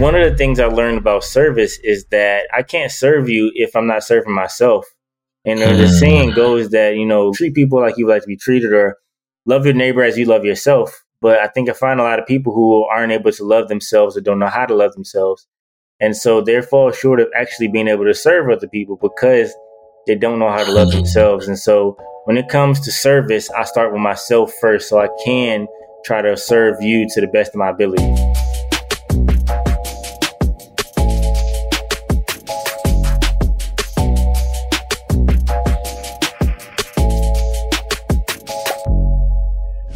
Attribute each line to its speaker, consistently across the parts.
Speaker 1: One of the things I learned about service is that I can't serve you if I'm not serving myself. And the
Speaker 2: Mm.
Speaker 1: saying goes that, you know, treat people like you like to be treated or love your neighbor as you love yourself. But I think I find a lot of people who aren't able to love themselves or don't know how to love themselves. And so they fall short of actually being able to serve other people because they don't know how to love themselves. And so when it comes to service, I start with myself first so I can try to serve you to the best of my ability.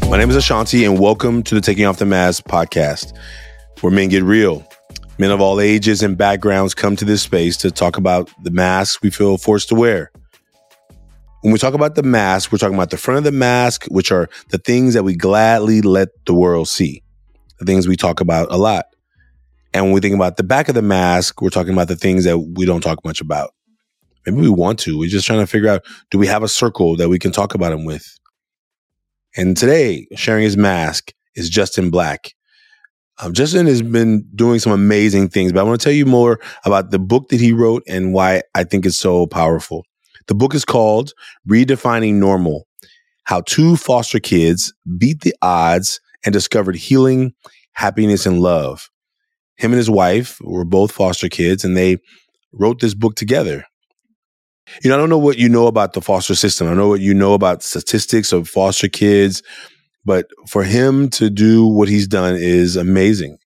Speaker 2: My name is Ashanti, and welcome to the Taking Off the Mask podcast, where men get real. Men of all ages and backgrounds come to this space to talk about the masks we feel forced to wear. When we talk about the mask, we're talking about the front of the mask, which are the things that we gladly let the world see, the things we talk about a lot. And when we think about the back of the mask, we're talking about the things that we don't talk much about. Maybe we want to. We're just trying to figure out do we have a circle that we can talk about them with? And today, sharing his mask is Justin Black. Um, Justin has been doing some amazing things, but I want to tell you more about the book that he wrote and why I think it's so powerful. The book is called Redefining Normal How Two Foster Kids Beat the Odds and Discovered Healing, Happiness, and Love. Him and his wife were both foster kids, and they wrote this book together. You know, I don't know what you know about the foster system. I know what you know about statistics of foster kids, but for him to do what he's done is amazing.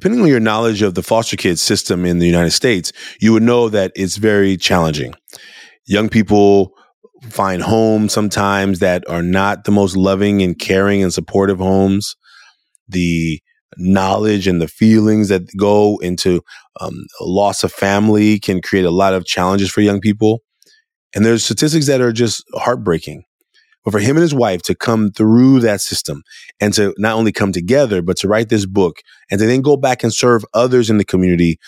Speaker 2: Depending on your knowledge of the foster kid system in the United States, you would know that it's very challenging. Young people find homes sometimes that are not the most loving and caring and supportive homes. The knowledge and the feelings that go into um, loss of family can create a lot of challenges for young people. And there's statistics that are just heartbreaking. But for him and his wife to come through that system and to not only come together, but to write this book and to then go back and serve others in the community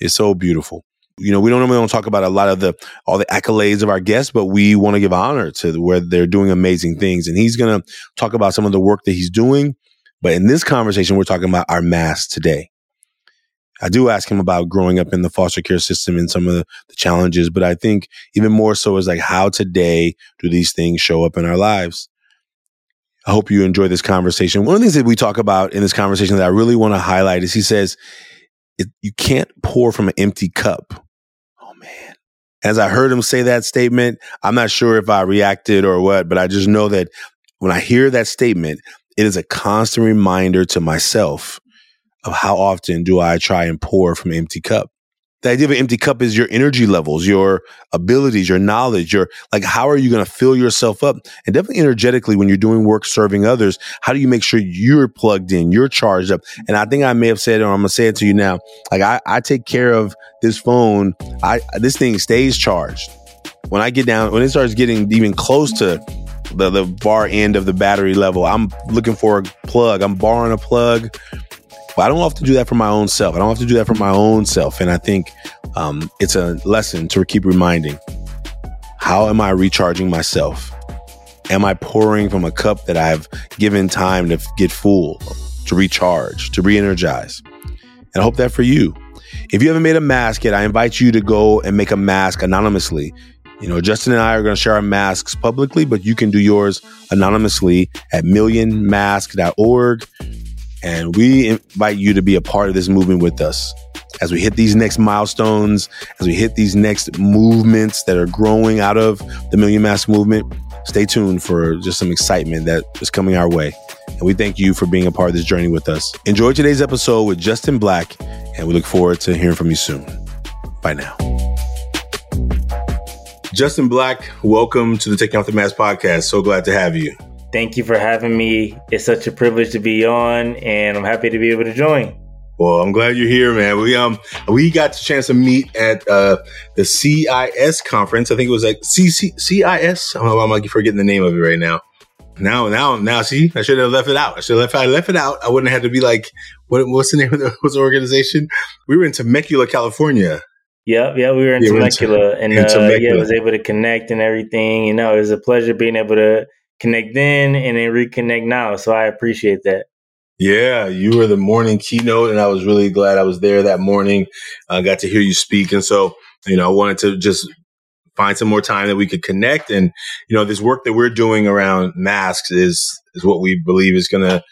Speaker 2: is so beautiful. You know, we don't normally don't talk about a lot of the all the accolades of our guests, but we want to give honor to where they're doing amazing things. And he's going to talk about some of the work that he's doing. But in this conversation, we're talking about our mass today. I do ask him about growing up in the foster care system and some of the, the, challenges, but I think even more so is like how today do these things show up in our lives? I hope you enjoy this conversation. One of the things that we talk about in this conversation that I really want to highlight is he says, you can't pour from an empty cup. As I heard him say that statement, I'm not sure if I reacted or what, but I just know that when I hear that statement, it is a constant reminder to myself of how often do I try and pour from empty cup. The idea of an empty cup is your energy levels, your abilities, your knowledge, your like, how are you going to fill yourself up? And definitely energetically, when you're doing work serving others, how do you make sure you're plugged in, you're charged up? And I think I may have said it, or I'm going to say it to you now. Like, I, I take care of this phone. I, this thing stays charged. When I get down, when it starts getting even close to the, the far end of the battery level, I'm looking for a plug. I'm borrowing a plug. But I don't have to do that for my own self. I don't have to do that for my own self. And I think um, it's a lesson to keep reminding how am I recharging myself? Am I pouring from a cup that I've given time to get full, to recharge, to re energize? And I hope that for you. If you haven't made a mask yet, I invite you to go and make a mask anonymously. You know, Justin and I are going to share our masks publicly, but you can do yours anonymously at millionmask.org. And we invite you to be a part of this movement with us as we hit these next milestones, as we hit these next movements that are growing out of the Million Mask movement. Stay tuned for just some excitement that is coming our way. And we thank you for being a part of this journey with us. Enjoy today's episode with Justin Black, and we look forward to hearing from you soon. Bye now. Justin Black, welcome to the Taking Off the Mask podcast. So glad to have you.
Speaker 1: Thank you for having me. It's such a privilege to be on, and I'm happy to be able to join.
Speaker 2: Well, I'm glad you're here, man. We um we got the chance to meet at uh, the CIS conference. I think it was like CC, CIS. I'm, I'm like forgetting the name of it right now. Now, now, now. See, I should have left it out. I should have left. I left it out. I wouldn't have had to be like, what, what's the name of the, what's the organization? We were in Temecula, California.
Speaker 1: Yep, yeah, we were in yeah, Temecula, and in uh, Temecula. yeah, I was able to connect and everything. You know, it was a pleasure being able to connect then and then reconnect now. So I appreciate that.
Speaker 2: Yeah, you were the morning keynote, and I was really glad I was there that morning. I got to hear you speak, and so you know, I wanted to just find some more time that we could connect. And you know, this work that we're doing around masks is is what we believe is going to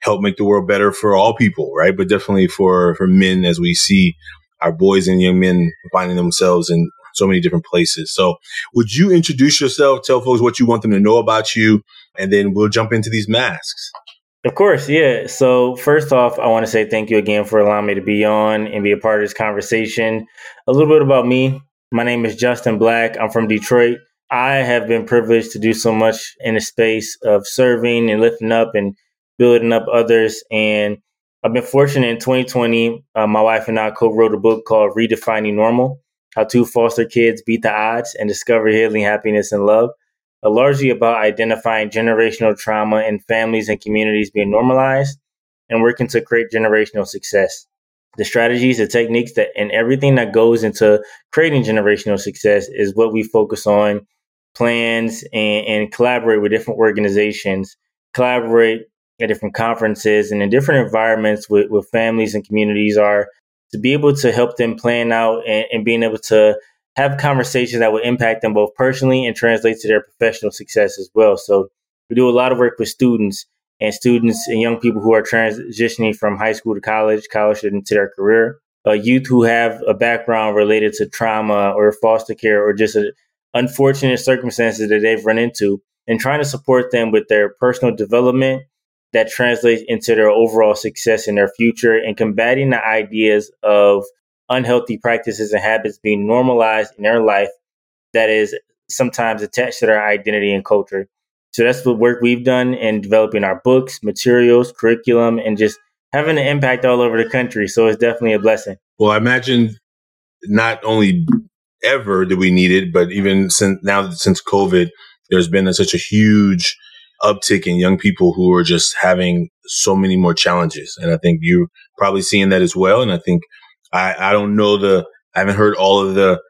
Speaker 2: help make the world better for all people, right? But definitely for for men as we see our boys and young men finding themselves in so many different places. So, would you introduce yourself? Tell folks what you want them to know about you, and then we'll jump into these masks.
Speaker 1: Of course, yeah. So, first off, I want to say thank you again for allowing me to be on and be a part of this conversation. A little bit about me. My name is Justin Black. I'm from Detroit. I have been privileged to do so much in the space of serving and lifting up and building up others. And I've been fortunate in 2020. Uh, my wife and I co wrote a book called Redefining Normal How Two Foster Kids Beat the Odds and Discover Healing Happiness and Love, uh, largely about identifying generational trauma in families and communities being normalized and working to create generational success. The strategies, the techniques that, and everything that goes into creating generational success is what we focus on plans and, and collaborate with different organizations, collaborate at different conferences and in different environments with, with families and communities are to be able to help them plan out and, and being able to have conversations that will impact them both personally and translate to their professional success as well. So we do a lot of work with students and students and young people who are transitioning from high school to college, college into their career. Uh, youth who have a background related to trauma or foster care or just a, unfortunate circumstances that they've run into and trying to support them with their personal development that translates into their overall success in their future and combating the ideas of unhealthy practices and habits being normalized in their life that is sometimes attached to their identity and culture. So that's the work we've done in developing our books, materials, curriculum, and just having an impact all over the country. So it's definitely a blessing.
Speaker 2: Well, I imagine not only ever did we need it, but even since now since COVID, there's been a, such a huge uptick in young people who are just having so many more challenges. And I think you're probably seeing that as well. And I think I, I don't know the, I haven't heard all of the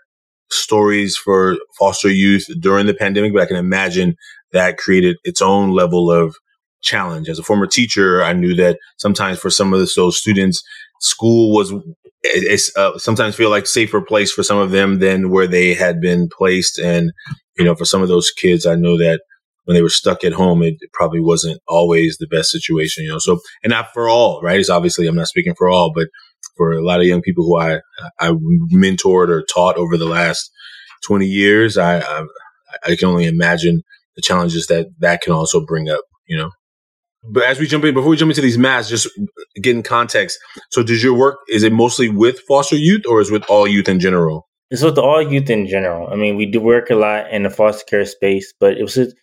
Speaker 2: stories for foster youth during the pandemic, but I can imagine that created its own level of challenge. As a former teacher, I knew that sometimes for some of those students, school was uh, sometimes feel like safer place for some of them than where they had been placed. And you know, for some of those kids, I know that when they were stuck at home, it, it, probably wasn't always the best situation, you know. So, and not for all, right? It's obviously I'm not speaking for all, but for a lot of young people who I I mentored or taught over the last 20 years, I I, I can only imagine the challenges that that can also bring up, you know. But as we jump in, before we jump into these masks, just get in context. So, does your work is it mostly with foster youth or is it with all youth in general?
Speaker 1: It's with all youth in general. I mean, we do work a lot in the foster care space, but it was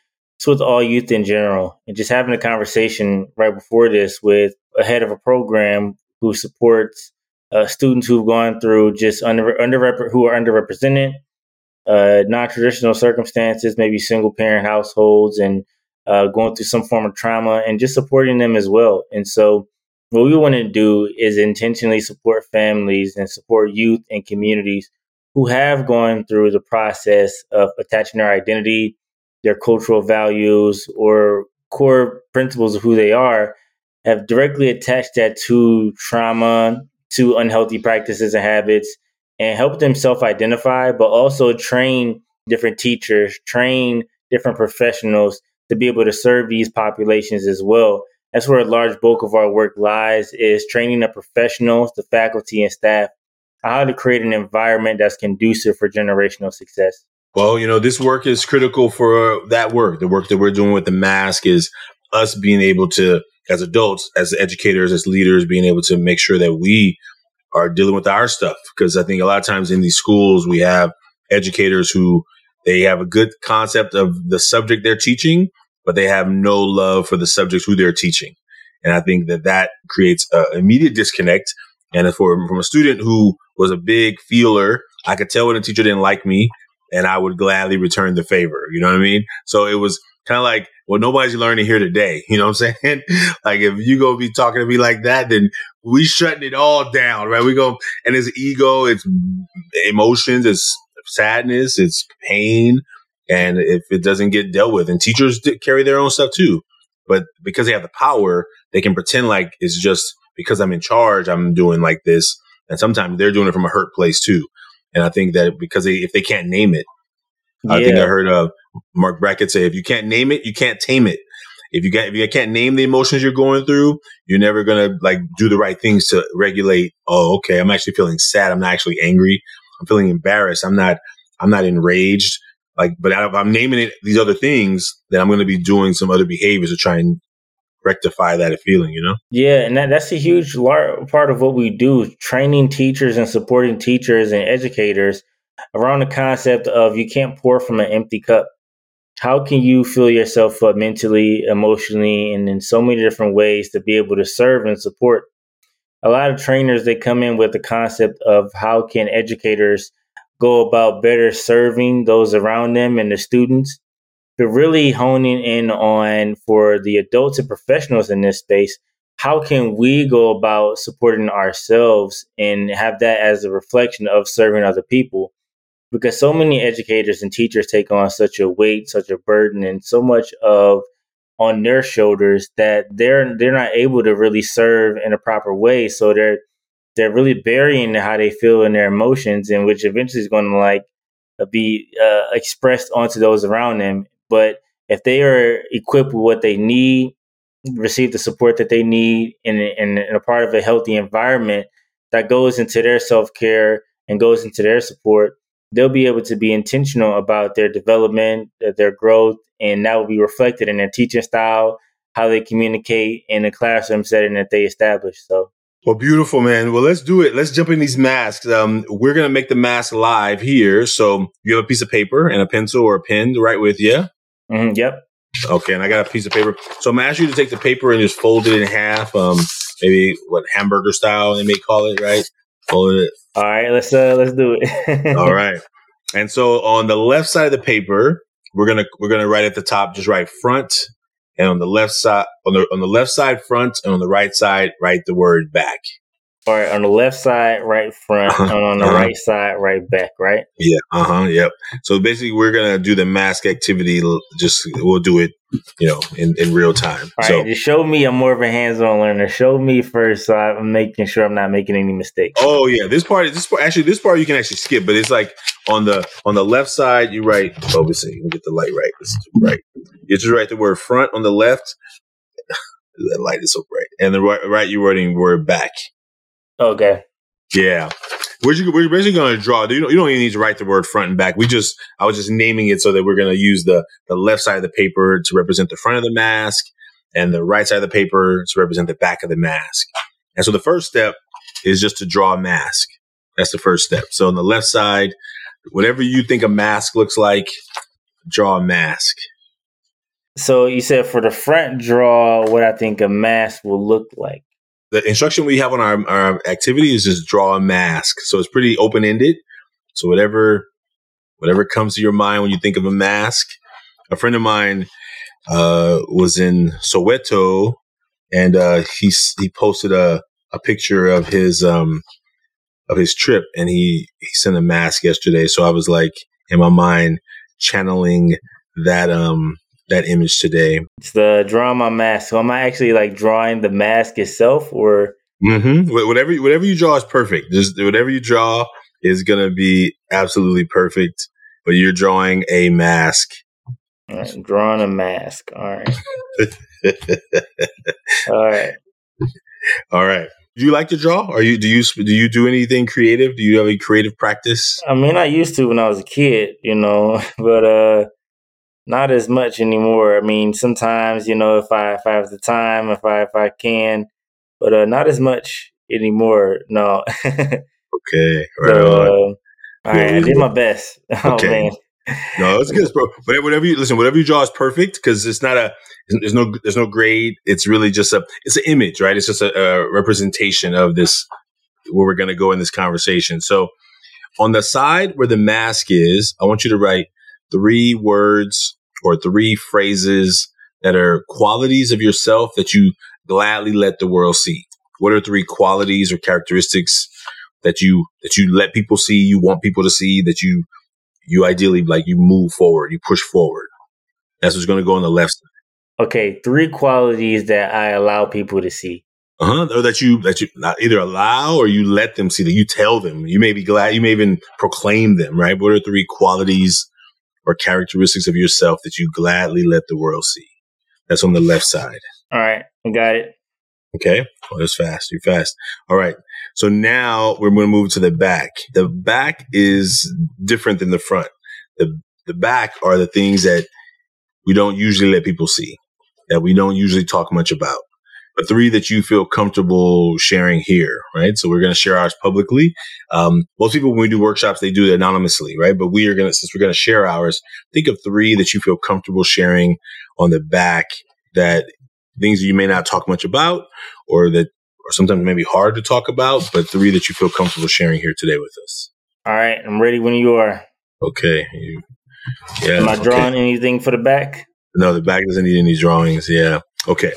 Speaker 1: it's with all youth in general. And just having a conversation right before this with a head of a program who supports uh, students who've gone through just under, under who are underrepresented, uh, non-traditional circumstances, maybe single parent households, and uh, going through some form of trauma, and just supporting them as well. And so, what we want to do is intentionally support families and support youth and communities who have gone through the process of attaching their identity their cultural values or core principles of who they are have directly attached that to trauma, to unhealthy practices and habits, and help them self identify, but also train different teachers, train different professionals to be able to serve these populations as well. That's where a large bulk of our work lies is training the professionals, the faculty and staff, how to create an environment that's conducive for generational success.
Speaker 2: Well, you know, this work is critical for that work. The work that we're doing with the mask is us being able to, as adults, as educators, as leaders, being able to make sure that we are dealing with our stuff. Because I think a lot of times in these schools, we have educators who they have a good concept of the subject they're teaching, but they have no love for the subjects who they're teaching. And I think that that creates an immediate disconnect. And for, from a student who was a big feeler, I could tell when a teacher didn't like me and I would gladly return the favor. You know what I mean? So it was kind of like well, nobody's learning here today. You know what I'm saying? like if you go be talking to me like that, then we shutting it all down, right? We go and it's ego, it's emotions, it's sadness, it's pain, and if it doesn't get dealt with, and teachers carry their own stuff too, but because they have the power, they can pretend like it's just because I'm in charge, I'm doing like this, and sometimes they're doing it from a hurt place too. And I think that because they, if they can't name it, yeah. I think I heard uh, Marc Brackett say, if you can't name it, you can't tame it. If you, if you can't name the emotions you're going through, you're never gonna like do the right things to regulate. Oh, okay, I'm actually feeling sad. I'm not actually angry. I'm feeling embarrassed. I'm not. I'm not enraged. Like, but if I'm naming it these other things, then I'm going to be doing some other behaviors to try and rectify that feeling, you know?
Speaker 1: Yeah, and that, that's a huge part of what we do, training teachers and supporting teachers and educators around the concept of you can't pour from an empty cup. How can you fill yourself up mentally, emotionally, and in so many different ways to be able to serve and support? A lot of trainers they come in with the concept of how can educators go about better serving those around them and the students, really honing in on for the adults and professionals in this space, how can we go about supporting ourselves and have that as a reflection of serving other people? because so many educators and teachers take on such a weight, such a burden, and so much of on their shoulders that they're they're not able to really serve in a proper way. So they're they're really burying how they feel in their emotions, and which eventually is going to like be uh, expressed onto those around them. But if they are equipped with what they need, receive the support that they need, and in, in a part of a healthy environment that goes into their self care and goes into their support, they'll be able to be intentional about their development, their growth, and that will be reflected in their teaching style, how they communicate in the classroom setting that they establish. So.
Speaker 2: Well, beautiful, man. Well, let's do it. Let's jump in these masks. Um, we're going to make the mask live here. So you have a piece of paper and a pencil or a pen to write with, yeah?
Speaker 1: Mm-hmm, yep.
Speaker 2: Okay, and I got a piece of paper. So I'm asking you to take the paper and just fold it in half. Um, maybe what hamburger style they may call it, right?
Speaker 1: Fold it all right, let's uh let's do it.
Speaker 2: All right. And so on the left side of the paper, we're gonna we're gonna write at the top, just write front, and on the left side on the on the left side front, and on the right side write the word back.
Speaker 1: All right, on the left side, write front, uh-huh. and on the uh-huh. right side, write back, right?
Speaker 2: Yeah. Uh huh. Yep. So basically, we're gonna do the mask activity. Just we'll do it, you know, in, in real time.
Speaker 1: All
Speaker 2: so,
Speaker 1: right, just show me. I'm more of a hands-on learner. Show me first, so I'm making sure I'm not making any mistakes.
Speaker 2: Oh yeah, this part, is this part, actually, this part you can actually skip, but it's like on the on the left side, you write. Oh, let's see, get the light right. This right. You just write the word front on the left. that light is so bright, and the right, right, you're writing word back.
Speaker 1: Okay.
Speaker 2: Yeah. We're, we're basically going to draw. You don't, you don't even need to write the word front and back. We just, I was just naming it so that we're going to use the, the left side of the paper to represent the front of the mask and the right side of the paper to represent the back of the mask. And so the first step is just to draw a mask. That's the first step. So on the left side, whatever you think a mask looks like, draw a mask.
Speaker 1: So you said for the front, draw what I think a mask will look like
Speaker 2: the instruction we have on our, our activity is just draw a mask. So it's pretty open ended. So whatever whatever comes to your mind when you think of a mask. A friend of mine uh, was in Soweto, and uh, he he posted a, a picture of his um, of his trip, and he he sent a mask yesterday. So I was like in my mind channeling that um that image today.
Speaker 1: It's the drawing my mask. So am I actually like drawing the mask itself or?
Speaker 2: Mm-hmm. Whatever, whatever you draw is perfect. Just whatever you draw is to be absolutely perfect, but you're drawing a mask.
Speaker 1: All right, drawing a mask. All right. All right.
Speaker 2: All right. Do you like to draw? Are you do you do you do anything creative? Do you have a creative practice?
Speaker 1: I mean, I used to when I was a kid, you know, but uh not as much anymore. I mean, sometimes you know if I if I have the time, if I if I can, but uh, not as much anymore. No.
Speaker 2: okay. Right so,
Speaker 1: uh, all right, I did my best. Oh okay. man.
Speaker 2: no, it's good, bro. But whatever you listen, whatever you draw is perfect because it's not a there's no there's no grade. It's really just a it's an image, right? It's just a, a representation of this where we're gonna go in this conversation. So on the side where the mask is, I want you to write three words or three phrases that are qualities of yourself that you gladly let the world see? What are three qualities or characteristics that you that you let people see, you want people to see, that you you ideally like you move forward, you push forward. That's what's going to go on the left side.
Speaker 1: Okay, three qualities that I allow people to see.
Speaker 2: Uh huh. Or that you that you not either allow or you let them see that you tell them. You may be glad. You may even proclaim them. Right. What are three qualities or characteristics of yourself that you gladly let the world see? That's on the left side.
Speaker 1: All right, I got it.
Speaker 2: Okay. Oh, that's fast. You're fast. All right. So now we're going to move to the back. The back is different than the front. The, the back are the things that we don't usually let people see, that we don't usually talk much about. But three that you feel comfortable sharing here, right? So we're going to share ours publicly. Um, most people, when we do workshops, they do it anonymously, right? But we are going to, since we're going to share ours, think of three that you feel comfortable sharing on the back that things that you may not talk much about or that or sometimes maybe hard to talk about, but three that you feel comfortable sharing here today with us.
Speaker 1: All right, I'm ready when you are.
Speaker 2: Okay. You, yeah.
Speaker 1: Am I drawing okay. anything for the back?
Speaker 2: No, the back doesn't need any drawings. Yeah. Okay.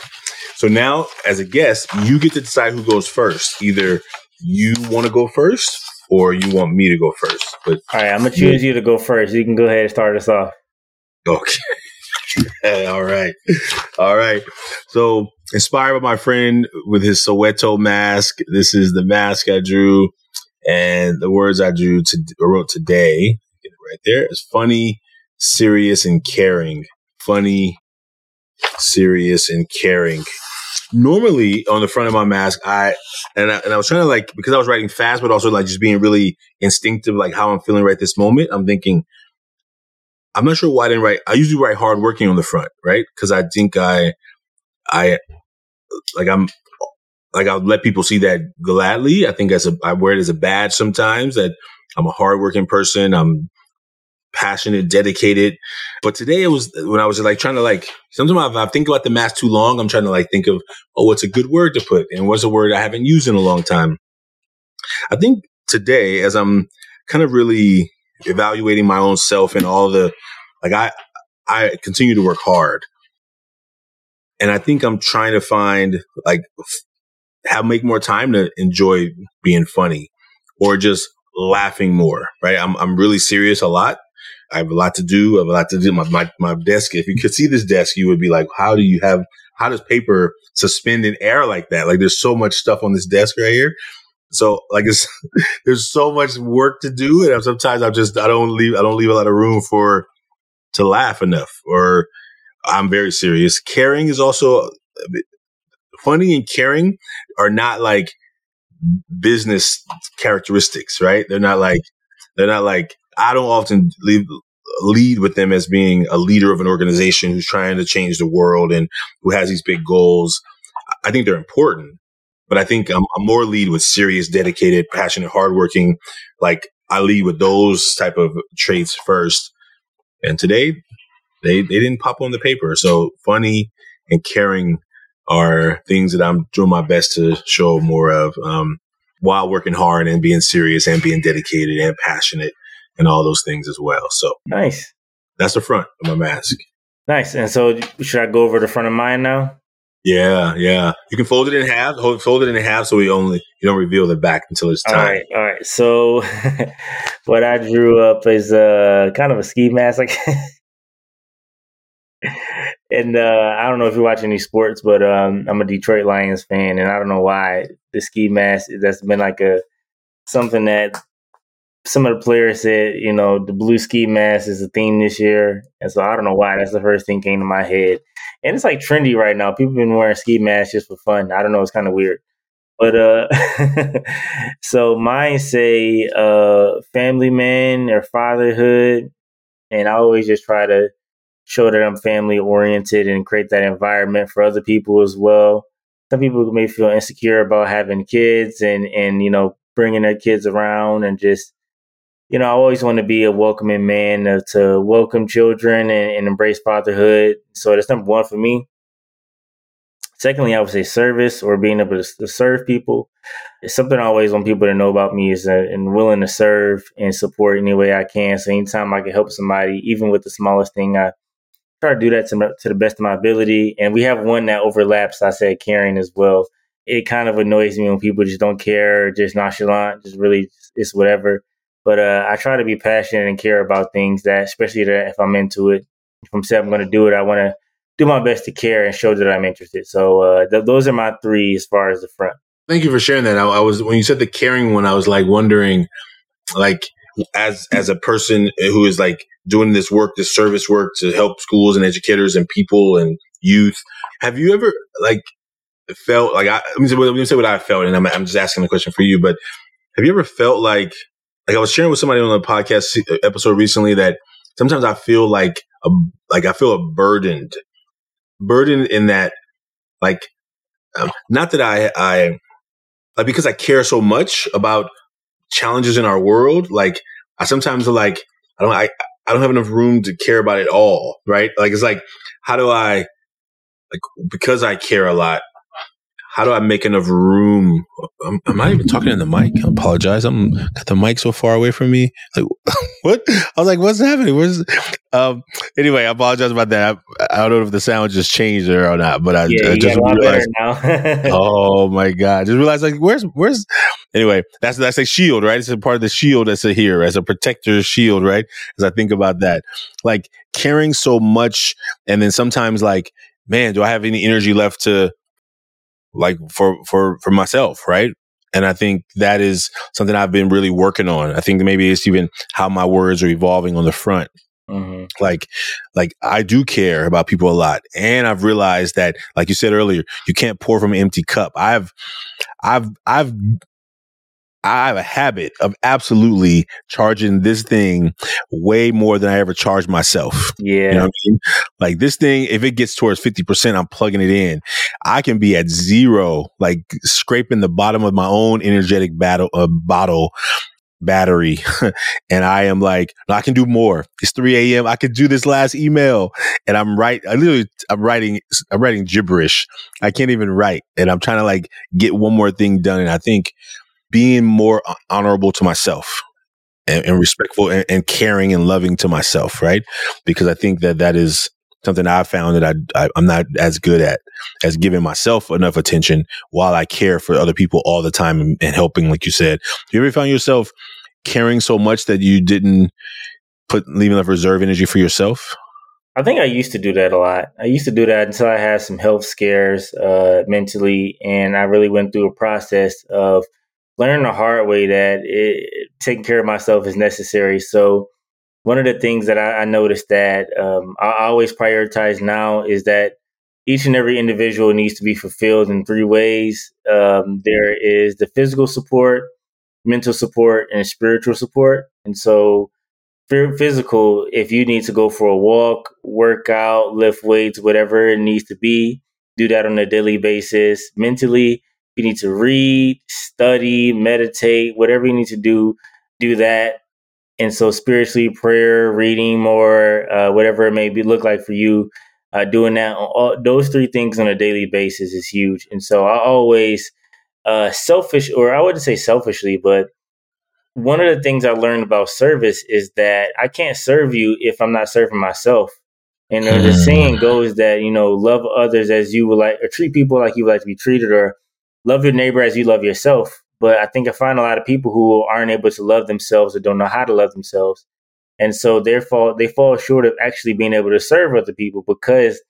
Speaker 2: So now, as a guest, you get to decide who goes first. Either you want to go first or you want me to go first. But
Speaker 1: all right, I'm gonna choose you to go first. You can go ahead and start us off.
Speaker 2: Okay. All right. All right. So inspired by my friend with his Soweto mask. This is the mask I drew and the words I drew to wrote today. Get it right there. It's funny, serious, and caring. Funny, serious, and caring. Normally on the front of my mask, I and I, and I was trying to like because I was writing fast, but also like just being really instinctive, like how I'm feeling right this moment. I'm thinking, I'm not sure why I didn't write. I usually write hard working on the front, right? Because I think I, I, like I'm, like I'll let people see that gladly. I think as a, I wear it as a badge sometimes that I'm a hardworking person. I'm passionate, dedicated. But today it was when I was like trying to like, sometimes I think about the mask too long. I'm trying to like think of, oh, what's a good word to put? And what's a word I haven't used in a long time? I think today, as I'm kind of really evaluating my own self and all the like I I continue to work hard. And I think I'm trying to find like have make more time to enjoy being funny or just laughing more, right? I'm I'm really serious a lot. I have a lot to do. I have a lot to do. My, my, my desk, if you could see this desk, you would be like, how do you have, how does paper suspend in air like that? Like there's so much stuff on this desk right here. So like it's there's so much work to do, and sometimes I'm just I don't leave I don't leave a lot of room for to laugh enough, or I'm very serious. Caring is also funny and caring are not like business characteristics, right? They're not like they're not like I don't often leave lead with them as being a leader of an organization who's trying to change the world and who has these big goals. I think they're important, but I think I'm, I'm more lead with serious, dedicated, passionate, hardworking. Like I lead with those type of traits first. And today they, they didn't pop on the paper. So funny and caring are things that I'm doing my best to show more of, um, while working hard and being serious and being dedicated and passionate and all those things as well. So
Speaker 1: nice.
Speaker 2: That's the front of my mask.
Speaker 1: Nice. And so should I go over the front of mine now?
Speaker 2: Yeah, yeah. You can fold it in half. Fold it in half so we only you don't reveal the back until it's time.
Speaker 1: All right, all right. So what I drew up is uh kind of a ski mask, like. and uh, I don't know if you watch any sports, but um, I'm a Detroit Lions fan, and I don't know why the ski mask that's been like a something that some of the players said, you know, the blue ski mask is a theme this year. And so I don't know why that's the first thing came to my head. And it's like trendy right now. People been wearing ski masks just for fun. I don't know, it's kind of weird. But uh so mine say uh family man or fatherhood. And I always just try to show that I'm family oriented and create that environment for other people as well. Some people may feel insecure about having kids and and you know bringing their kids around and just you know, I always want to be a welcoming man uh, to welcome children and, and, embrace fatherhood. So that's number one for me. Secondly, I would say service or being able to, to serve people. It's something I always want people to know about me is and willing to serve and support any way I can. So anytime I can help somebody, even with the smallest thing, I try to do that to, to the best of my ability. And we have one that overlaps. I said caring as well. It kind of annoys me when people just don't care, just nonchalant, just really it's whatever. But uh, I try to be passionate and care about things that, especially that if I'm into it, if I'm saying I'm going to do it, I want to do my best to care and show that I'm interested. So uh, th- those are my three as far as the front.
Speaker 2: Thank you for sharing that. I, I was when you said the caring one, I was like wondering, like as as a person who is like doing this work, this service work to help schools and educators and people and youth. Have you ever like felt like I let me say, let me say what I felt, and I'm I'm just asking the question for you. But have you ever felt like like I was sharing with somebody on a podcast episode recently that sometimes I feel like a like I feel a burdened burdened in that like um, not that I I like because I care so much about challenges in our world, like I sometimes like I don't I I don't have enough room to care about it all, right? Like it's like how do I like because I care a lot, how do I make enough room? I'm, I'm, not even talking in the mic. I apologize. I'm got the mic so far away from me. Like what? I was like, what's happening? Where's um anyway, I apologize about that. I, I, don't know if the sound just changed there or not, but I,
Speaker 1: yeah,
Speaker 2: I
Speaker 1: just realized
Speaker 2: Oh my god. Just realized like where's where's anyway, that's that's a shield, right? It's a part of the shield that's a here as a protector shield, right? As I think about that. Like caring so much and then sometimes like, man, do I have any energy left to like for for for myself, right? And I think that is something I've been really working on. I think maybe it's even how my words are evolving on the front. Mm-hmm. Like, like I do care about people a lot, and I've realized that, like you said earlier, you can't pour from an empty cup. I've, I've, I've I have a habit of absolutely charging this thing way more than I ever charge myself.
Speaker 1: Yeah. You
Speaker 2: know what I mean? Like this thing, if it gets towards 50%, I'm plugging it in. I can be at zero, like scraping the bottom of my own energetic battle, uh, bottle battery. and I am like, no, I can do more. It's 3 a.m. I can do this last email. And I'm right. I literally, I'm writing, I'm writing gibberish. I can't even write. And I'm trying to like get one more thing done. And I think being more honorable to myself and, and respectful and, and, caring and loving to myself, right? Because I think that that is something I found that I, I am not as good at as giving myself enough attention while I care for other people all the time and, and helping, like you said. You ever found yourself caring so much that you didn't put leave enough reserve energy for yourself?
Speaker 1: I think I used to do that a lot. I used to do that until I had some health scares uh, mentally, and I really went through a process of learning the hard way that it, taking care of myself is necessary. So one of the things that I, I noticed that um, I always prioritize now is that each and every individual needs to be fulfilled in three ways. Um, there is the physical support, mental support, and spiritual support. And so, physical, if you need to go for a walk, work out, lift weights, whatever it needs to be, do that on a daily basis. Mentally, you need to read, study, meditate, whatever you need to do, do that. And so spiritually, prayer, reading more, uh, whatever it may be look like for you, uh, doing that, all, those three things on a daily basis is huge. And so I always uh, selfish, or I wouldn't say selfishly, but one of the things I learned about service is that I can't serve you if I'm not serving myself. And the saying mm. goes that you know, love others as you would like, or treat people like you would like to be treated, or love your neighbor as you love yourself. But I think I find a lot of people who aren't able to love themselves or don't know how to love themselves. And so therefore they fall short of actually being able to serve other people because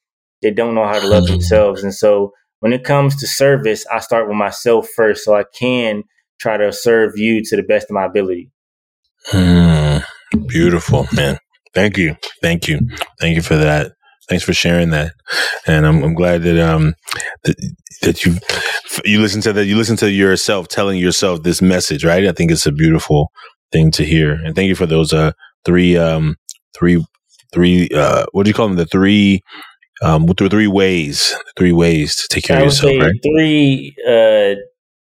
Speaker 1: they don't know how to love themselves. And so when it comes to service, I start with myself first so I can try to serve you to the best of my ability.
Speaker 2: Hmm. beautiful, man. Thank you. Thank you. Thank you for that. Thanks for sharing that. And I'm, I'm glad that, um, that, that you you listen to that you listen to yourself telling yourself this message right i think it's a beautiful thing to hear and thank you for those uh three um three three uh what do you call them the three um the three ways three ways to take care of yourself right
Speaker 1: three uh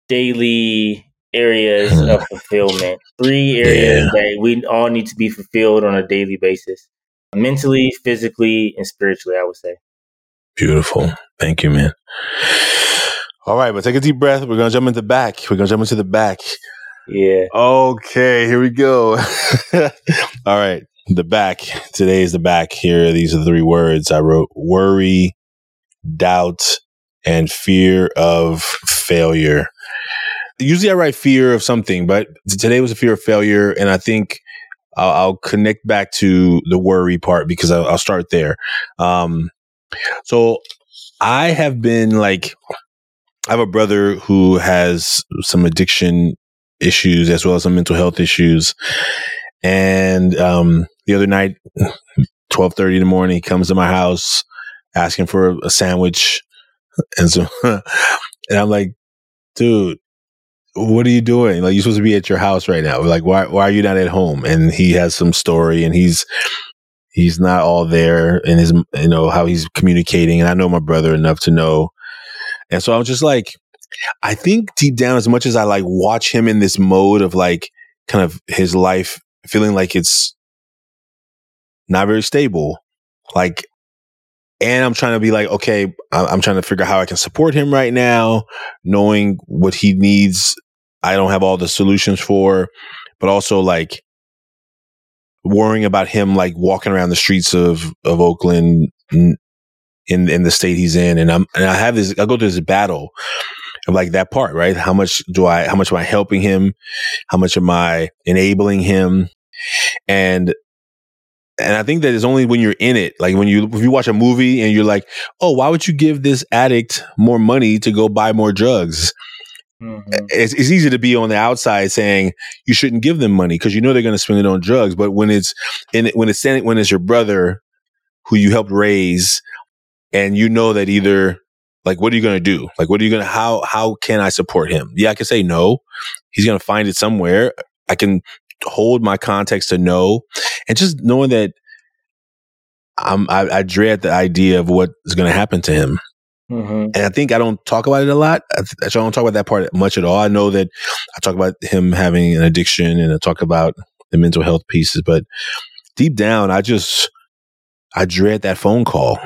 Speaker 1: daily areas hmm. of fulfillment three areas yeah. that we all need to be fulfilled on a daily basis mentally physically and spiritually i would say
Speaker 2: beautiful thank you man all right, but take a deep breath. We're gonna jump into the back. We're gonna jump into the back.
Speaker 1: Yeah.
Speaker 2: Okay, here we go. All right. the back today is the back here. These are the three words I wrote worry, doubt, and fear of failure. Usually I write fear of something, but today was a fear of failure. And I think I'll, I'll connect back to the worry part because I'll, I'll start there. Um, so I have been like, I have a brother who has some addiction issues as well as some mental health issues. And um, the other night, twelve thirty in the morning, he comes to my house asking for a sandwich, and so, and I'm like, dude, what are you doing? Like, you're supposed to be at your house right now. Like, why why are you not at home? And he has some story, and he's he's not all there in his you know how he's communicating. And I know my brother enough to know, and so I was just like, I think deep down, as much as I like watch him in this mode of like kind of his life feeling like it's not very stable, like, and I'm trying to be like, okay, I'm trying to figure out how I can support him right now, knowing what he needs. I don't have all the solutions for, but also like worrying about him like walking around the streets of of Oakland in in the state he's in, and I'm and I have this. I go through this battle of like that part, right? How much do I? How much am I helping him? How much am I enabling him? And and I think that it's only when you're in it, like when you if you watch a movie and you're like, oh, why would you give this addict more money to go buy more drugs? Mm-hmm. It's, it's, easy to be on the outside saying you shouldn't give them money because you know they're going to spend it on drugs. But when it's in when it's when it's your brother who you helped raise, and you know that either like what are you going to do? Like what are you going to how how can I support him? Yeah, I can say no. He's going to find it somewhere. I can hold my context to no, and just knowing that I'm I, I dread the idea of what is going to happen to him. Mm-hmm. And I think I don't talk about it a lot. I, I don't talk about that part much at all. I know that I talk about him having an addiction and I talk about the mental health pieces, but deep down, I just, I dread that phone call.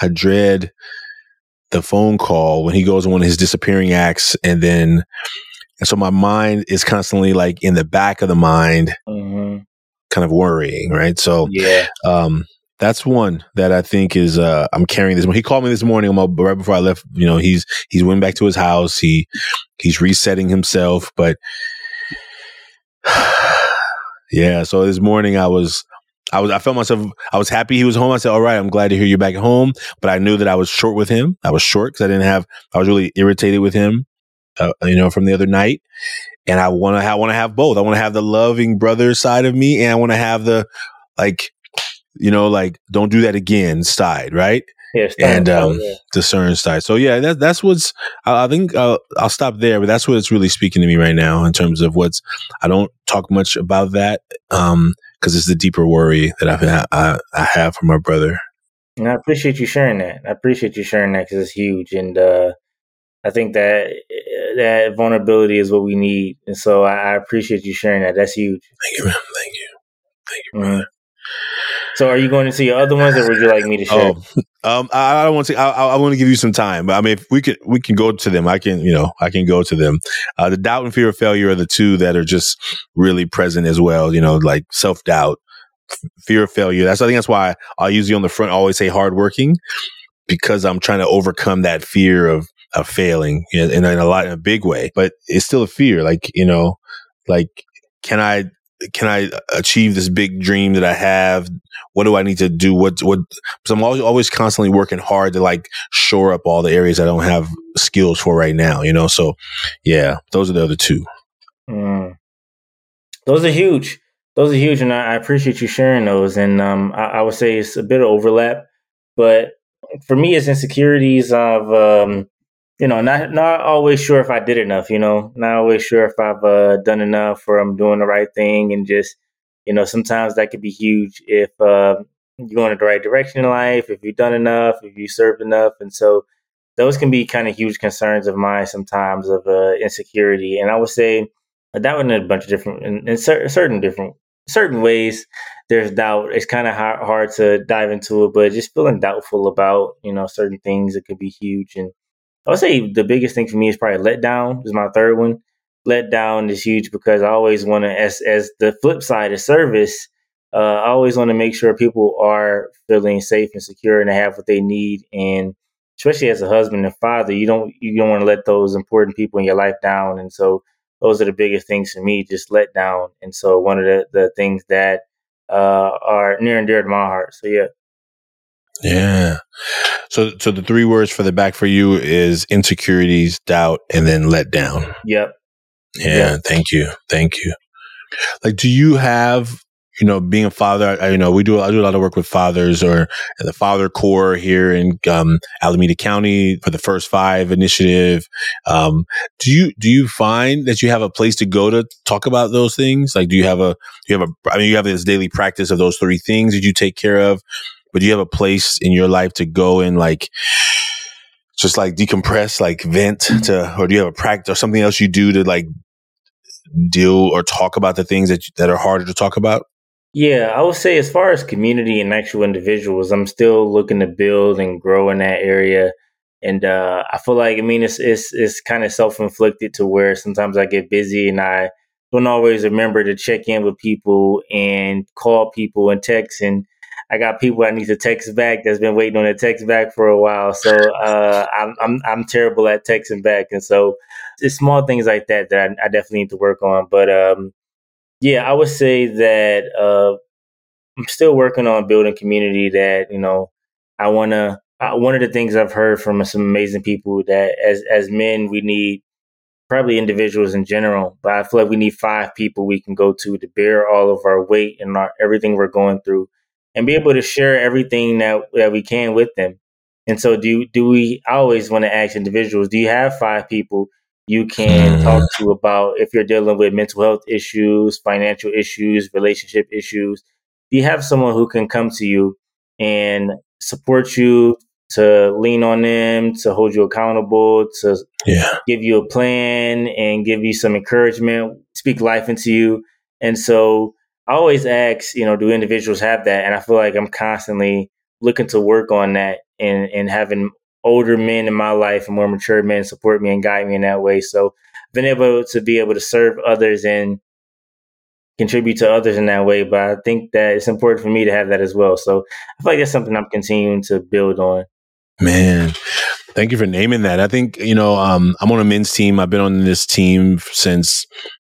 Speaker 2: I dread the phone call when he goes on one of his disappearing acts and then, and so my mind is constantly like in the back of the mind, mm-hmm. kind of worrying, right? So,
Speaker 1: yeah. Um,
Speaker 2: that's one that I think is uh, I'm carrying this. He called me this morning right before I left. You know, he's he's went back to his house. He he's resetting himself, but yeah. So this morning I was I was I felt myself I was happy he was home. I said, "All right, I'm glad to hear you back home." But I knew that I was short with him. I was short because I didn't have. I was really irritated with him, uh, you know, from the other night. And I want to I want to have both. I want to have the loving brother side of me, and I want to have the like you know, like don't do that again side, right?
Speaker 1: Yeah,
Speaker 2: and um, yeah. discern side. So yeah, that, that's what's. I, I think I'll, I'll, stop there, but that's what's really speaking to me right now in terms of what's. I don't talk much about that um because it's the deeper worry that I've I, I have for my brother.
Speaker 1: And I appreciate you sharing that. I appreciate you sharing that because it's huge, and uh, I think that that vulnerability is what we need. And so I, I appreciate you sharing that. That's huge.
Speaker 2: Thank you, man. Thank you. Thank you, brother. Mm-hmm.
Speaker 1: So, are you going to see other ones, or would you like me to share?
Speaker 2: Oh, um, I, don't want to. I, I, want to give you some time, I mean, if we can, we can go to them. I can, you know, I can go to them. Uh, the doubt and fear of failure are the two that are just really present as well. You know, like self doubt, fear of failure. That's I think that's why I usually on the front always say hardworking because I'm trying to overcome that fear of of failing in, in a lot in a big way. But it's still a fear. Like you know, like can I can I achieve this big dream that I have? What do I need to do? What what? Because I'm always always constantly working hard to like shore up all the areas I don't have skills for right now. You know, so yeah, those are the other two.
Speaker 1: Mm. Those are huge. Those are huge, and I, I appreciate you sharing those. And um, I, I, would say it's a bit of overlap, but for me, it's insecurities of um, you know, not not always sure if I did enough. You know, not always sure if I've uh, done enough or I'm doing the right thing, and just you know, sometimes that could be huge if uh, you're going in the right direction in life, if you've done enough, if you served enough, and so those can be kind of huge concerns of mine sometimes of uh, insecurity. And I would say that one in a bunch of different, in, in certain different certain ways. There's doubt. It's kind of hard, hard to dive into it, but just feeling doubtful about you know certain things it could be huge and I would say the biggest thing for me is probably let down is my third one. Let down is huge because I always want to, as as the flip side of service, uh, I always want to make sure people are feeling safe and secure and they have what they need. And especially as a husband and father, you don't you don't want to let those important people in your life down. And so those are the biggest things for me, just let down. And so one of the, the things that uh, are near and dear to my heart. So yeah.
Speaker 2: Yeah. So so the three words for the back for you is insecurities, doubt, and then let down.
Speaker 1: Yep.
Speaker 2: Yeah, yep. thank you. Thank you. Like do you have you know, being a father, I, you know, we do, I do a lot of work with fathers or the Father Corps here in, um, Alameda County for the first five initiative. Um, do you, do you find that you have a place to go to talk about those things? Like, do you have a, do you have a, I mean, you have this daily practice of those three things that you take care of, but do you have a place in your life to go and like, just like decompress, like vent to, or do you have a practice or something else you do to like deal or talk about the things that, that are harder to talk about?
Speaker 1: Yeah, I would say as far as community and actual individuals, I'm still looking to build and grow in that area. And uh, I feel like I mean it's it's it's kind of self inflicted to where sometimes I get busy and I don't always remember to check in with people and call people and text and I got people I need to text back that's been waiting on a text back for a while. So uh, I'm, I'm I'm terrible at texting back, and so it's small things like that that I, I definitely need to work on. But um, yeah, I would say that uh, I'm still working on building community that you know I want to. Uh, one of the things I've heard from some amazing people that as as men we need probably individuals in general, but I feel like we need five people we can go to to bear all of our weight and our, everything we're going through, and be able to share everything that that we can with them. And so, do do we? I always want to ask individuals: Do you have five people you can talk mm-hmm. to about if you're dealing with mental health issues, financial issues, relationship issues. Do you have someone who can come to you and support you, to lean on them, to hold you accountable, to yeah. give you a plan and give you some encouragement, speak life into you. And so I always ask, you know, do individuals have that? And I feel like I'm constantly looking to work on that and, and having older men in my life and more mature men support me and guide me in that way. So I've been able to be able to serve others and contribute to others in that way. But I think that it's important for me to have that as well. So I feel like that's something I'm continuing to build on.
Speaker 2: Man, thank you for naming that. I think, you know, um, I'm on a men's team. I've been on this team since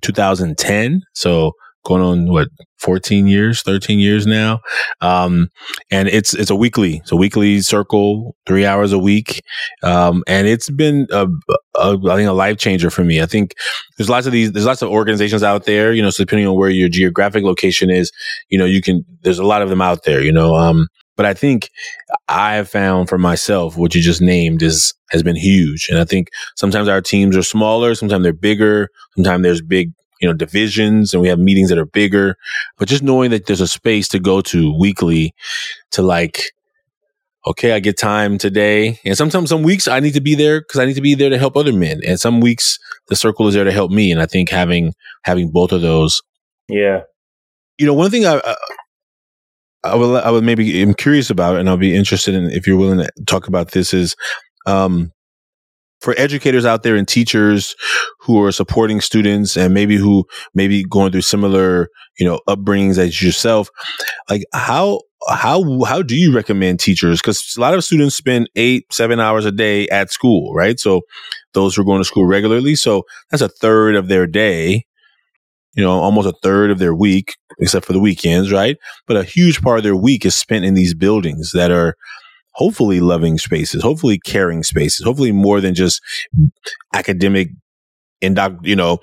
Speaker 2: 2010. So going on what 14 years 13 years now? Um, and it's it's a weekly it's a weekly circle three hours a week. Um, and it's been a, a, I think a life changer for me. I think there's lots of these there's lots of organizations out there you know so depending on where your geographic location is you know you can there's a lot of them out there you know um, but I think I have found for myself what you just named is has been huge. And I think sometimes our teams are smaller, sometimes they're bigger, sometimes there's big you know, divisions and we have meetings that are bigger. But just knowing that there's a space to go to weekly to like, okay, I get time today. And sometimes some weeks I need to be there because I need to be there to help other men. And some weeks the circle is there to help me. And I think having having both of those.
Speaker 1: Yeah.
Speaker 2: You know, one thing I, I I would, I would maybe I'm curious about, and I'll be interested in if you're willing to talk about this is, um, for educators out there and teachers who are supporting students and maybe who maybe going through similar, you know, upbringings as yourself, like how how how do you recommend teachers? Because a lot of students spend eight seven hours a day at school, right? So those who are going to school regularly, so that's a third of their day. You know, almost a third of their week, except for the weekends, right? But a huge part of their week is spent in these buildings that are hopefully loving spaces, hopefully caring spaces, hopefully more than just academic and you know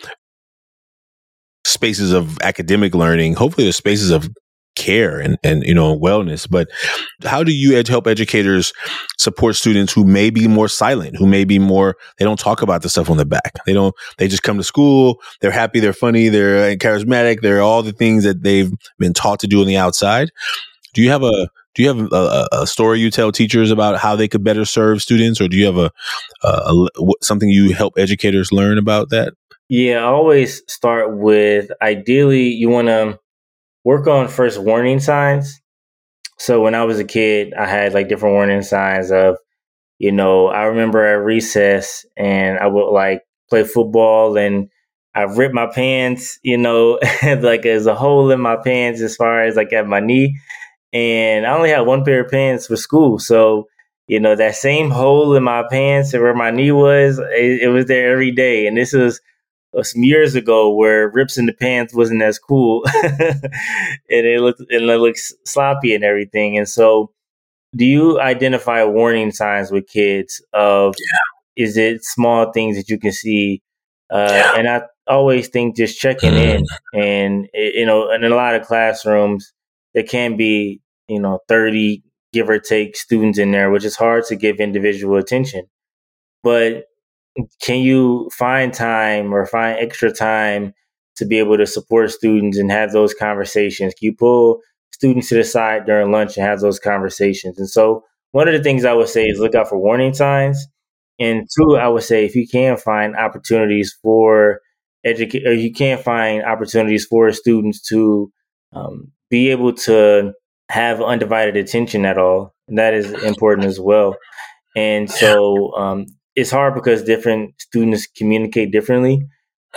Speaker 2: spaces of academic learning. Hopefully, there's spaces of care and, and you know wellness. But how do you ed- help educators support students who may be more silent who may be more they don't talk about the stuff on the back. They don't they just come to school they're happy they're funny they're uh, charismatic they're all the things that they've been taught to do on the outside. Do you have a do you have a, a, story you tell teachers about how they could better serve students, or do you have a, a, a something you help educators learn about that?
Speaker 1: Yeah, I always start with ideally you want to work on first warning signs. So when I was a kid, I had like different warning signs of, you know, I remember at recess and I would like play football and I've ripped my pants, you know, like there's a hole in my pants as far as like at my knee. And I only had one pair of pants for school. So, you know, that same hole in my pants where my knee was, it, it was there every day. And this was uh, some years ago where rips in the pants wasn't as cool and it looked and it looks sloppy and everything. And so do you identify warning signs with kids of yeah. is it small things that you can see uh, yeah. and I always think just checking mm. in and you know in a lot of classrooms there can be you know 30 give or take students in there which is hard to give individual attention but can you find time or find extra time to be able to support students and have those conversations can you pull students to the side during lunch and have those conversations. And so one of the things I would say is look out for warning signs. And two, I would say if you can find opportunities for educate, or you can find opportunities for students to um, be able to have undivided attention at all, that is important as well. And so um, it's hard because different students communicate differently,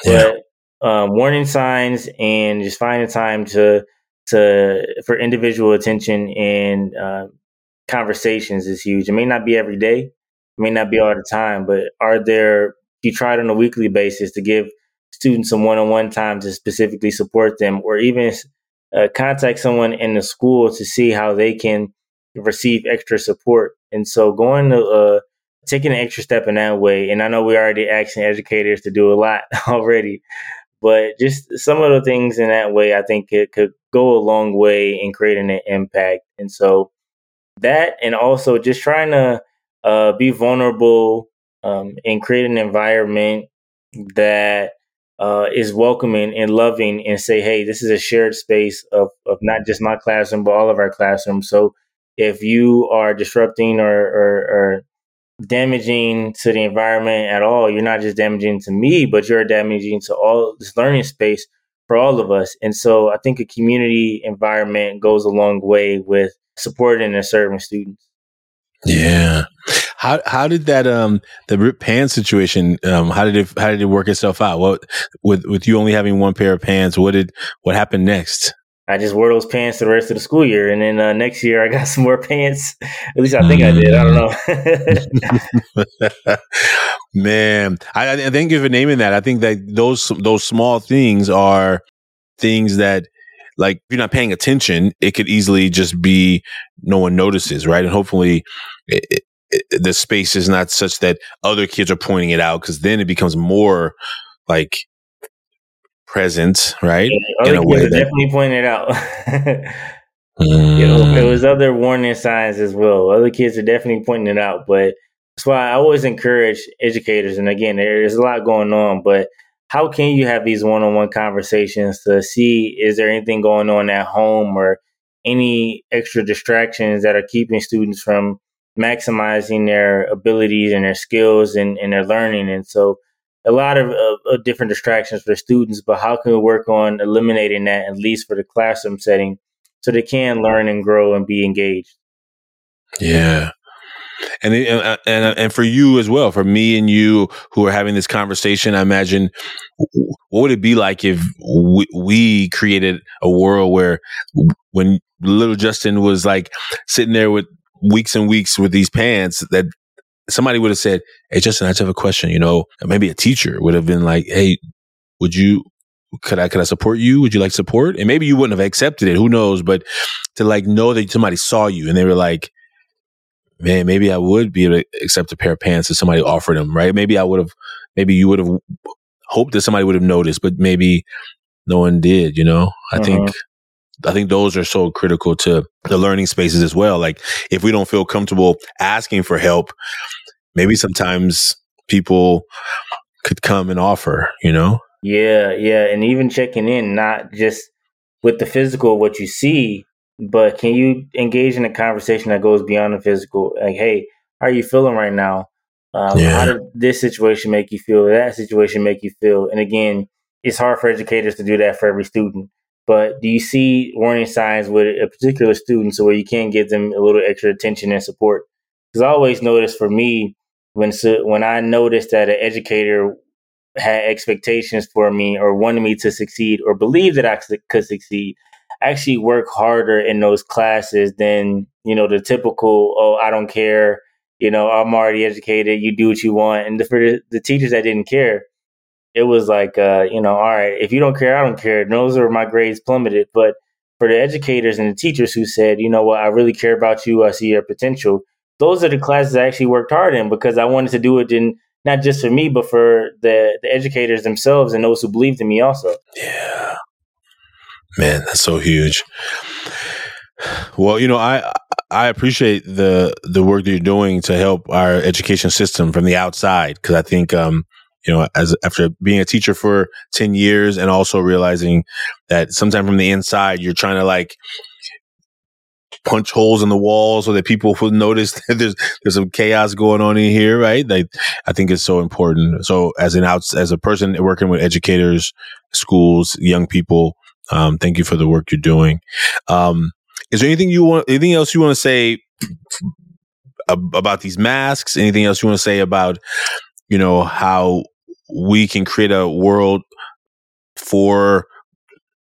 Speaker 1: but um, warning signs and just finding time to to for individual attention and uh, conversations is huge. It may not be every day, it may not be all the time, but are there? You try it on a weekly basis to give students some one-on-one time to specifically support them, or even uh, contact someone in the school to see how they can receive extra support. And so, going to uh, taking an extra step in that way, and I know we already asking educators to do a lot already, but just some of the things in that way, I think it could go a long way in creating an impact. And so that, and also just trying to uh, be vulnerable um, and create an environment that uh, is welcoming and loving and say, hey, this is a shared space of, of not just my classroom, but all of our classrooms. So if you are disrupting or, or, or damaging to the environment at all. You're not just damaging to me, but you're damaging to all this learning space for all of us. And so I think a community environment goes a long way with supporting and serving students.
Speaker 2: Yeah. How how did that um the rip pants situation um how did it how did it work itself out? What with with you only having one pair of pants, what did what happened next?
Speaker 1: I just wore those pants the rest of the school year, and then uh, next year I got some more pants. At least I think mm. I did. I
Speaker 2: don't know. Man, I, I thank you for naming that. I think that those those small things are things that, like, if you're not paying attention, it could easily just be no one notices, right? And hopefully, it, the space is not such that other kids are pointing it out, because then it becomes more like present, right?
Speaker 1: Yeah, in a way that definitely pointed it out. mm. You know, there was other warning signs as well. Other kids are definitely pointing it out, but that's why I always encourage educators. And again, there's a lot going on, but how can you have these one-on-one conversations to see is there anything going on at home or any extra distractions that are keeping students from maximizing their abilities and their skills and, and their learning and so a lot of, of, different distractions for students, but how can we work on eliminating that at least for the classroom setting so they can learn and grow and be engaged?
Speaker 2: Yeah. And, and uh, and uh, and for you as well, for me and you who are having this conversation, I imagine what would it be like if we, we created a world where when little Justin was like sitting there with weeks and weeks with these pants that somebody would have said, Hey, Justin, I just have a question. You know, maybe a teacher would have been like, Hey, would you, could I, could I support you? Would you like support? And maybe you wouldn't have accepted it. Who knows? But to like know that somebody saw you and they were like, man, maybe I would be able to accept a pair of pants if somebody offered them, right? Maybe I would have, maybe you would have hoped that somebody would have noticed, but maybe no one did, you know? I uh-huh. think, I think those are so critical to the learning spaces as well. Like if we don't feel comfortable asking for help, maybe sometimes people could come and offer, you know?
Speaker 1: Yeah, yeah. And even checking in, not just with the physical, what you see, but can you engage in a conversation that goes beyond the physical? Like, hey, how are you feeling right now? Um, yeah. How did this situation make you feel? That situation make you feel? And again, it's hard for educators to do that for every student. But do you see warning signs with a particular student so where you can give them a little extra attention and support? Because I always notice for me when when I noticed that an educator had expectations for me or wanted me to succeed or believed that I could succeed I actually work harder in those classes than you know the typical oh I don't care. You know I'm already educated. You do what you want. And the, for the, the teachers that didn't care it was like uh, you know all right if you don't care I don't care. Those are my grades plummeted. But for the educators and the teachers who said you know what? I really care about you. I see your potential. Those are the classes I actually worked hard in because I wanted to do it in not just for me but for the the educators themselves and those who believed in me also.
Speaker 2: Yeah. Man, that's so huge. Well, you know, I I appreciate the the work that you're doing to help our education system from the outside because I think um you know as after being a teacher for 10 years and also realizing that sometimes from the inside you're trying to like punch holes in the wall so that people will notice that there's there's some chaos going on in here, right? Like I think it's so important. So as an out as a person working with educators, schools, young people, um, thank you for the work you're doing. Um, is there anything you want? Anything else you want to say about these masks? Anything else you want to say about you know how we can create a world for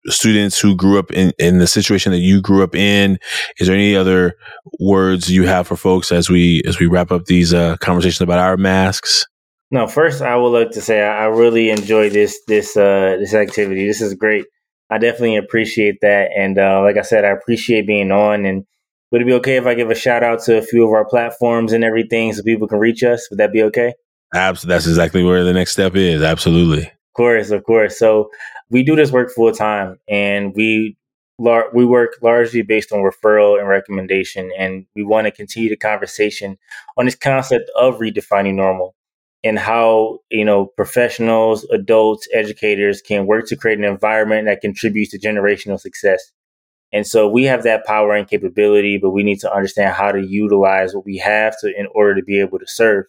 Speaker 2: students who grew up in, in the situation that you grew up in is there any other words you have for folks as we as we wrap up these uh, conversations about our masks
Speaker 1: no first i would like to say i really enjoy this this uh this activity this is great I definitely appreciate that. And uh, like I said, I appreciate being on. And would it be okay if I give a shout out to a few of our platforms and everything so people can reach us? Would that be okay?
Speaker 2: Absolutely. That's exactly where the next step is. Absolutely.
Speaker 1: Of course, of course. So we do this work full time, and we lar- we work largely based on referral and recommendation, and we want to continue the conversation on this concept of redefining normal and how you know professionals, adults, educators can work to create an environment that contributes to generational success. And so we have that power and capability, but we need to understand how to utilize what we have to in order to be able to serve.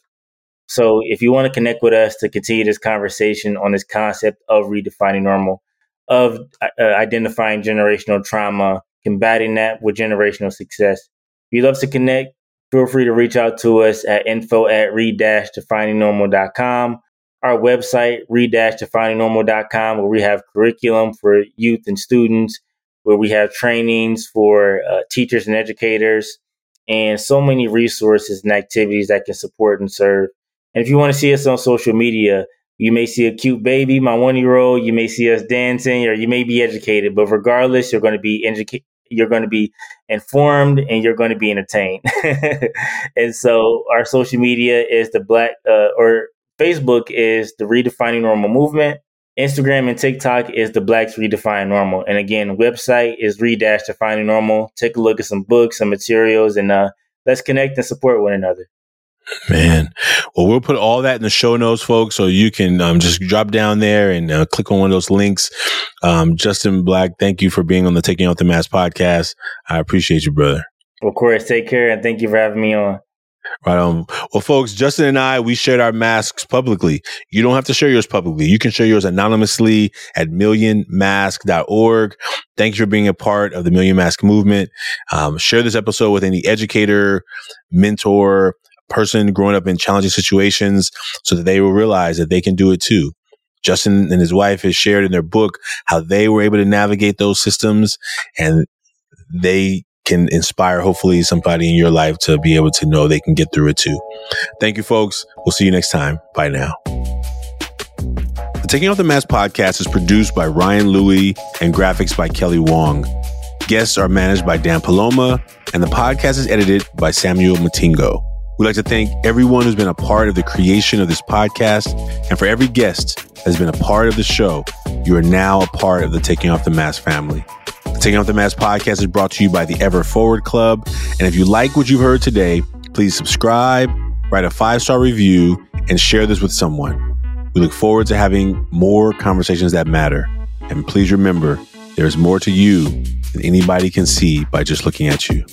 Speaker 1: So if you want to connect with us to continue this conversation on this concept of redefining normal, of uh, identifying generational trauma, combating that with generational success, we love to connect feel free to reach out to us at info at re-definingnormal.com. Our website, re-definingnormal.com, where we have curriculum for youth and students, where we have trainings for uh, teachers and educators, and so many resources and activities that can support and serve. And if you want to see us on social media, you may see a cute baby, my one year old. You may see us dancing, or you may be educated. But regardless, you're going to be educated you're going to be informed and you're going to be entertained. and so our social media is the black uh, or Facebook is the redefining normal movement. Instagram and TikTok is the Blacks Redefine Normal. And again, website is re-dash defining normal. Take a look at some books, some materials, and uh, let's connect and support one another.
Speaker 2: Man, well, we'll put all that in the show notes, folks, so you can um, just drop down there and uh, click on one of those links. Um, Justin Black, thank you for being on the Taking Off the Mask podcast. I appreciate you, brother.
Speaker 1: Of course, take care, and thank you for having me on.
Speaker 2: Right on. Well, folks, Justin and I, we shared our masks publicly. You don't have to share yours publicly. You can share yours anonymously at millionmask.org. Thank you for being a part of the Million Mask movement. Um, share this episode with any educator, mentor, person growing up in challenging situations so that they will realize that they can do it too. Justin and his wife has shared in their book how they were able to navigate those systems and they can inspire hopefully somebody in your life to be able to know they can get through it too. Thank you, folks. We'll see you next time. Bye now. The Taking Off the Mask podcast is produced by Ryan Louie and graphics by Kelly Wong. Guests are managed by Dan Paloma, and the podcast is edited by Samuel Matingo. We'd like to thank everyone who's been a part of the creation of this podcast. And for every guest has been a part of the show, you are now a part of the Taking Off the Mask family. The Taking Off the Mask podcast is brought to you by the Ever Forward Club. And if you like what you've heard today, please subscribe, write a five star review, and share this with someone. We look forward to having more conversations that matter. And please remember, there's more to you than anybody can see by just looking at you.